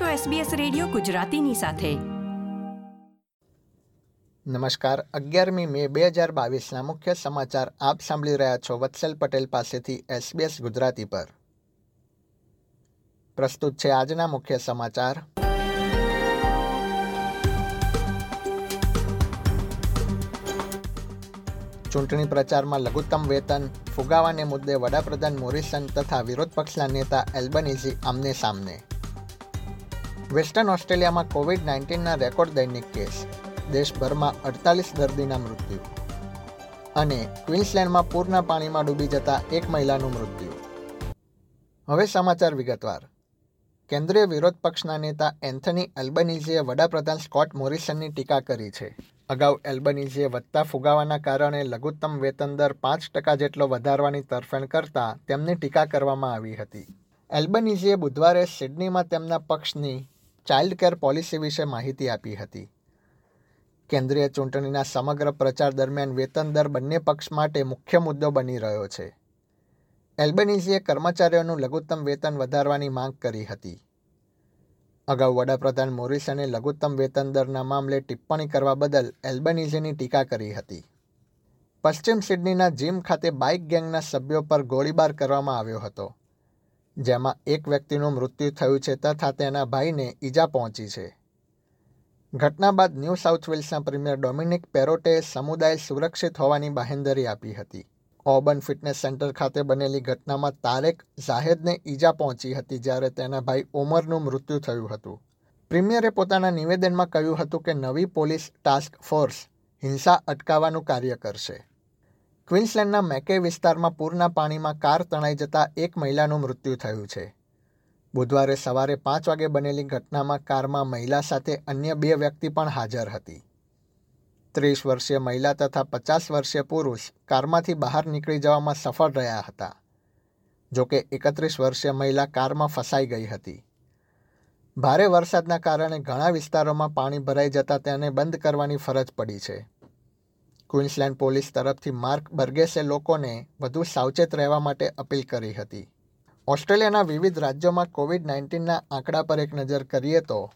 છો SBS radio ગુજરાતીની સાથે. નમસ્કાર. અગિયારમી મે બે હજાર બાવીસના મુખ્ય સમાચાર આપ સાંભળી રહ્યા છો વત્સલ પટેલ પાસેથી SBS ગુજરાતી પર. પ્રસ્તુત છે આજના મુખ્ય સમાચાર. ચૂંટણી પ્રચારમાં લઘુત્તમ વેતન, ફુગાવાને મુદ્દે વડાપ્રધાન મોરિસન તથા વિરોધ પક્ષના નેતા એલ્બનીઝી આમને સામને. વેસ્ટર્ન ઓસ્ટ્રેલિયામાં કોવિડ નાઇન્ટીનના રેકોર્ડ દૈનિક કેસ. દેશભરમાં અડતાલીસ દર્દીના મૃત્યુ. અને ક્વિન્સલેન્ડમાં પૂરના પાણીમાં ડૂબી જતા એક મહિલાનું મૃત્યુ. હવે સમાચાર વિગતવાર. કેન્દ્રીય વિરોધ પક્ષના નેતા એન્થની એલ્બનીઝીએ વડાપ્રધાન સ્કોટ મોરિસનની ટીકા કરી છે. અગાઉ એલ્બનીઝીએ વધતા ફુગાવાના કારણે લઘુત્તમ વેતન દર પાંચ ટકા જેટલો વધારવાની તરફેણ કરતા તેમની ટીકા કરવામાં આવી હતી. એલ્બનીઝીએ બુધવારે સિડનીમાં તેમના પક્ષની ચાઇલ્ડ કેર પોલિસી વિશે માહિતી આપી હતી. કેન્દ્રીય ચૂંટણીના સમગ્ર પ્રચાર દરમિયાન વેતન દર બંને પક્ષ માટે મુખ્ય મુદ્દો બની રહ્યો છે. એલ્બનીઝીએ કર્મચારીઓનું લઘુત્તમ વેતન વધારવાની માંગ કરી હતી. અગાઉ વડાપ્રધાન મોરિસને લઘુત્તમ વેતન દરના મામલે ટિપ્પણી કરવા બદલ એલ્બનીઝીની ટીકા કરી હતી. પશ્ચિમ સિડનીના જીમ ખાતે બાઇક ગેંગના સભ્યો પર ગોળીબાર કરવામાં આવ્યો હતો. જેમાં એક વ્યક્તિનું મૃત્યુ થયું છે તથા તેના ભાઈને ઈજા પહોંચી છે. ઘટના બાદ ન્યૂ સાઉથ વેલ્સના પ્રીમિયર ડોમિનિક પેરોટે સમુદાય સુરક્ષિત હોવાની બાહેંધરી આપી હતી. ઓબન ફિટનેસ સેન્ટર ખાતે બનેલી ઘટનામાં તારેક ઝાહેદને ઈજા પહોંચી હતી જ્યારે તેના ભાઈ ઓમરનું મૃત્યુ થયું હતું. પ્રીમિયરે પોતાના નિવેદનમાં કહ્યું હતું કે નવી પોલીસ ટાસ્ક ફોર્સ હિંસા અટકાવવાનું કાર્ય કરશે. ક્વીન્સલેન્ડના મેકે વિસ્તારમાં પૂરના પાણીમાં કાર તણાઈ જતા એક મહિલાનું મૃત્યુ થયું છે. બુધવારે સવારે પાંચ વાગે બનેલી ઘટનામાં કારમાં મહિલા સાથે અન્ય બે વ્યક્તિ પણ હાજર હતી. ત્રીસ વર્ષીય મહિલા તથા પચાસ વર્ષીય પુરુષ કારમાંથી બહાર નીકળી જવામાં સફળ રહ્યા હતા. જોકે એકત્રીસ વર્ષીય મહિલા કારમાં ફસાઈ ગઈ હતી. ભારે વરસાદના કારણે ઘણા વિસ્તારોમાં પાણી ભરાઈ જતા તેને બંધ કરવાની ફરજ પડી છે. ક્વીન્સલેન્ડ પોલીસ તરફથી માર્ક બર્ગેસે લોકોને વધુ સાવચેત રહેવા માટે અપીલ કરી હતી. ઓસ્ટ્રેલિયાના વિવિધ રાજ્યોમાં કોવિડ નાઇન્ટીનના આંકડા પર એક નજર કરીએ તો,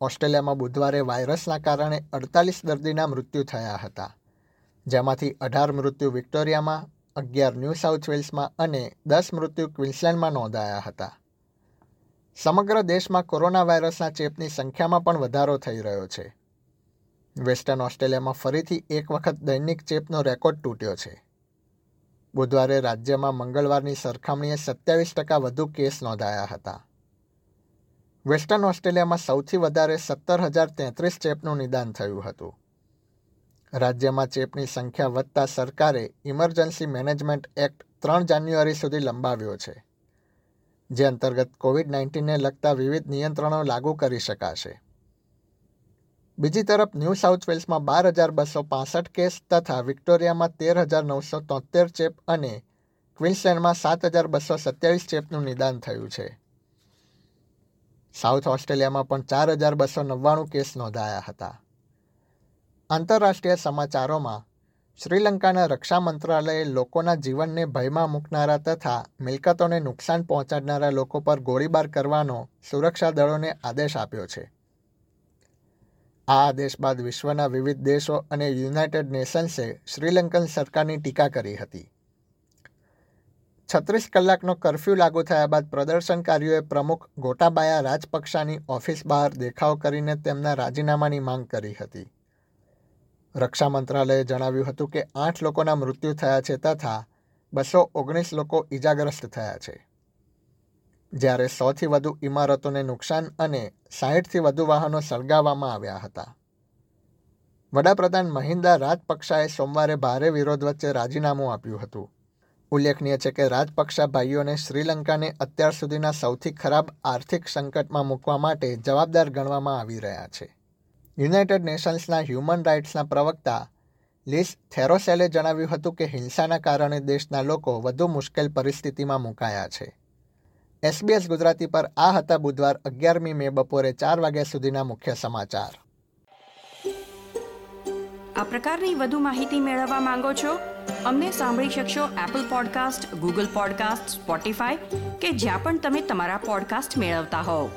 ઓસ્ટ્રેલિયામાં બુધવારે વાયરસના કારણે અડતાલીસ દર્દીના મૃત્યુ થયા હતા, જેમાંથી અઢાર મૃત્યુ વિક્ટોરિયામાં, અગિયાર ન્યૂ સાઉથ વેલ્સમાં અને દસ મૃત્યુ ક્વિન્સલેન્ડમાં નોંધાયા હતા. સમગ્ર દેશમાં કોરોના વાયરસના ચેપની સંખ્યામાં પણ વધારો થઈ રહ્યો છે. વેસ્ટર્ન ઓસ્ટ્રેલિયામાં ફરીથી એક વખત દૈનિક ચેપનો રેકોર્ડ તૂટ્યો છે. બુધવારે રાજ્યમાં મંગળવારની સરખામણીએ સત્યાવીસ ટકા વધુ કેસ નોંધાયા હતા. વેસ્ટર્ન ઓસ્ટ્રેલિયામાં સૌથી વધારે સત્તર હજાર તેત્રીસ ચેપનું નિદાન થયું હતું. રાજ્યમાં ચેપની સંખ્યા વધતા સરકારે ઇમરજન્સી મેનેજમેન્ટ એક્ટ ત્રણ જાન્યુઆરી સુધી લંબાવ્યો છે, જે અંતર્ગત કોવિડ નાઇન્ટીનને લગતા વિવિધ નિયંત્રણો લાગુ કરી શકાશે. બીજી તરફ ન્યૂ સાઉથ વેલ્સમાં બાર હજાર બસો પાસઠ કેસ તથા વિક્ટોરિયામાં તેર હજાર નવસો તોતેર ચેપ અને ક્વિન્સલેન્ડમાં સાત હજાર બસો સત્યાવીસ ચેપનું નિદાન થયું છે. સાઉથ ઓસ્ટ્રેલિયામાં પણ ચાર હજાર બસો નવ્વાણું કેસ નોંધાયા હતા. આંતરરાષ્ટ્રીય સમાચારોમાં શ્રીલંકાના રક્ષા મંત્રાલયે લોકોના જીવનને ભયમાં મૂકનારા તથા મિલકતોને નુકસાન પહોંચાડનારા લોકો પર ગોળીબાર કરવાનો સુરક્ષા દળોને આદેશ આપ્યો છે. આ આદેશ બાદ વિશ્વના વિવિધ દેશો અને યુનાઇટેડ નેશન્સે શ્રીલંકન સરકારની ટીકા કરી હતી. છત્રીસ કલાકનો કરફ્યુ લાગુ થયા બાદ પ્રદર્શનકારીઓએ પ્રમુખ ગોટાબાયા રાજપક્ષાની ઓફિસ બહાર દેખાવ કરીને તેમના રાજીનામાની માંગ કરી હતી. રક્ષા મંત્રાલયે જણાવ્યું હતું કે, આઠ લોકોના મૃત્યુ થયા છે તથા બસો ઓગણીસ લોકો ઇજાગ્રસ્ત થયા છે. જ્યારે સોથી વધુ ઇમારતોને નુકસાન અને સાહીઠથી વધુ વાહનો સળગાવવામાં આવ્યા હતા. વડાપ્રધાન મહિન્દા રાજપક્ષાએ સોમવારે ભારે વિરોધ વચ્ચે રાજીનામું આપ્યું હતું. ઉલ્લેખનીય છે કે રાજપક્ષા ભાઈઓને શ્રીલંકાને અત્યાર સુધીના સૌથી ખરાબ આર્થિક સંકટમાં મૂકવા માટે જવાબદાર ગણવામાં આવી રહ્યા છે. યુનાઇટેડ નેશન્સના હ્યુમન રાઇટ્સના પ્રવક્તા લિસ થેરોસેલે જણાવ્યું હતું કે હિંસાના કારણે દેશના લોકો વધુ મુશ્કેલ પરિસ્થિતિમાં મુકાયા છે. એસબીએસ ગુજરાતી પર આ હતા બુધવાર અગિયારમી મે બપોરે ચાર વાગ્યા સુધીના મુખ્ય સમાચાર. આ પ્રકારની વધુ માહિતી મેળવવા માંગો છો? અમને સાંભળી શકશો Apple podcast Google podcast Spotify કે જ્યાં પણ તમે તમારા પોડકાસ્ટ મેળવતા હોવ.